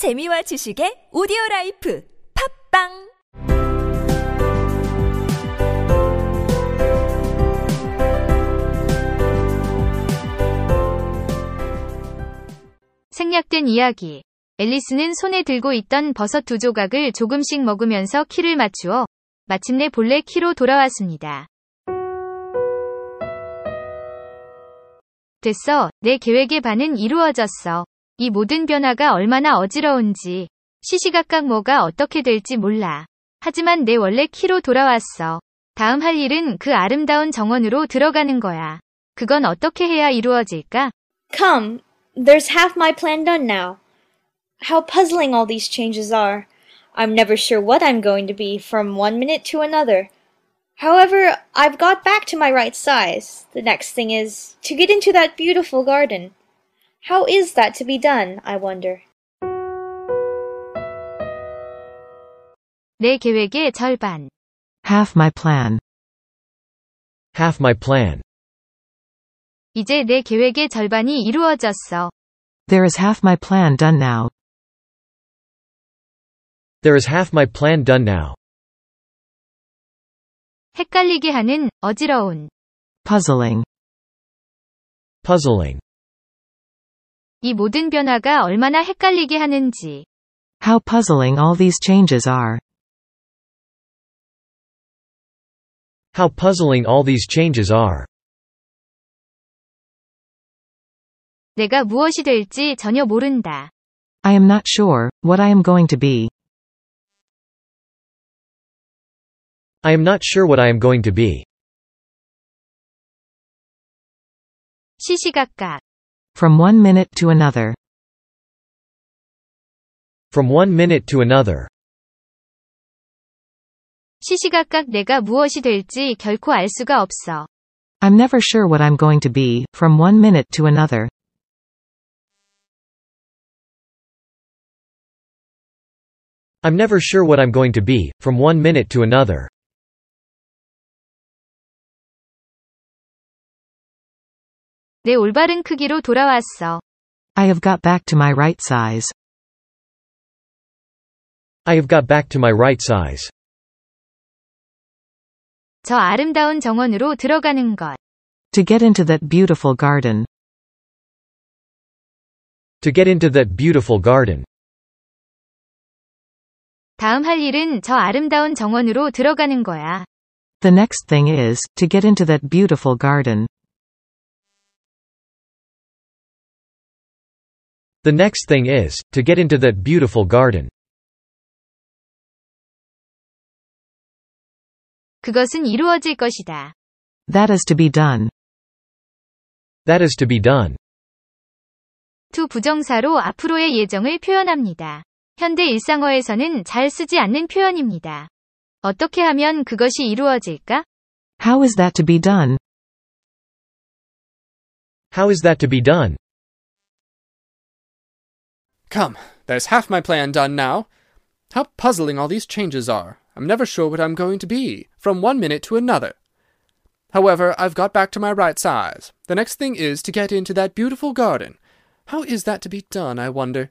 재미와 지식의 오디오 라이프 팝빵 생략된 이야기. 앨리스는 손에 들고 있던 버섯 두 조각을 조금씩 먹으면서 키를 맞추어 마침내 본래 키로 돌아왔습니다. 됐어. 내 계획의 반은 이루어졌어. 이 모든 변화가 얼마나 어지러운지. 시시각각 뭐가 어떻게 될지 몰라. 하지만 내 원래 키로 돌아왔어. 다음 할 일은 그 아름다운 정원으로 들어가는 거야. 그건 어떻게 해야 이루어질까? Come, there's half my plan done now. How puzzling all these changes are. I'm never sure what I'm going to be from one minute to another. However, I've got back to my right size. The next thing is to get into that beautiful garden. How is that to be done, I wonder? 내 계획의 절반. Half my plan. Half my plan. 이제 내 계획의 절반이 이루어졌어. There is half my plan done now. There is half my plan done now. 헷갈리게 하는, 어지러운. Puzzling. Puzzling. 이 모든 변화가 얼마나 헷갈리게 하는지. How puzzling all these changes are. How puzzling all these changes are. 내가 무엇이 될지 전혀 모른다. I am not sure what I am going to be. I am not sure what I am going to be. 시시각각. From one minute to another. From one minute to another. 시시각각 내가 무엇이 될지 결코 알 수가 없어. I'm never sure what I'm going to be, from one minute to another. I'm never sure what I'm going to be, from one minute to another. 내 올바른 크기로 돌아왔어. I have got back to my right size. I have got back to my right size. 저 아름다운 정원으로 들어가는 것. To get into that beautiful garden. To get into that beautiful garden. 다음 할 일은 저 아름다운 정원으로 들어가는 거야. The next thing is, to get into that beautiful garden. The next thing is, to get into that beautiful garden. 그것은 이루어질 것이다. That is to be done. That is to be done. 두 부정사로 앞으로의 예정을 표현합니다. 현대 일상어에서는 잘 쓰지 않는 표현입니다. 어떻게 하면 그것이 이루어질까? How is that to be done? How is that to be done? Come, there's half my plan done now. How puzzling all these changes are. I'm never sure what I'm going to be, from one minute to another. However, I've got back to my right size. The next thing is to get into that beautiful garden. How is that to be done, I wonder?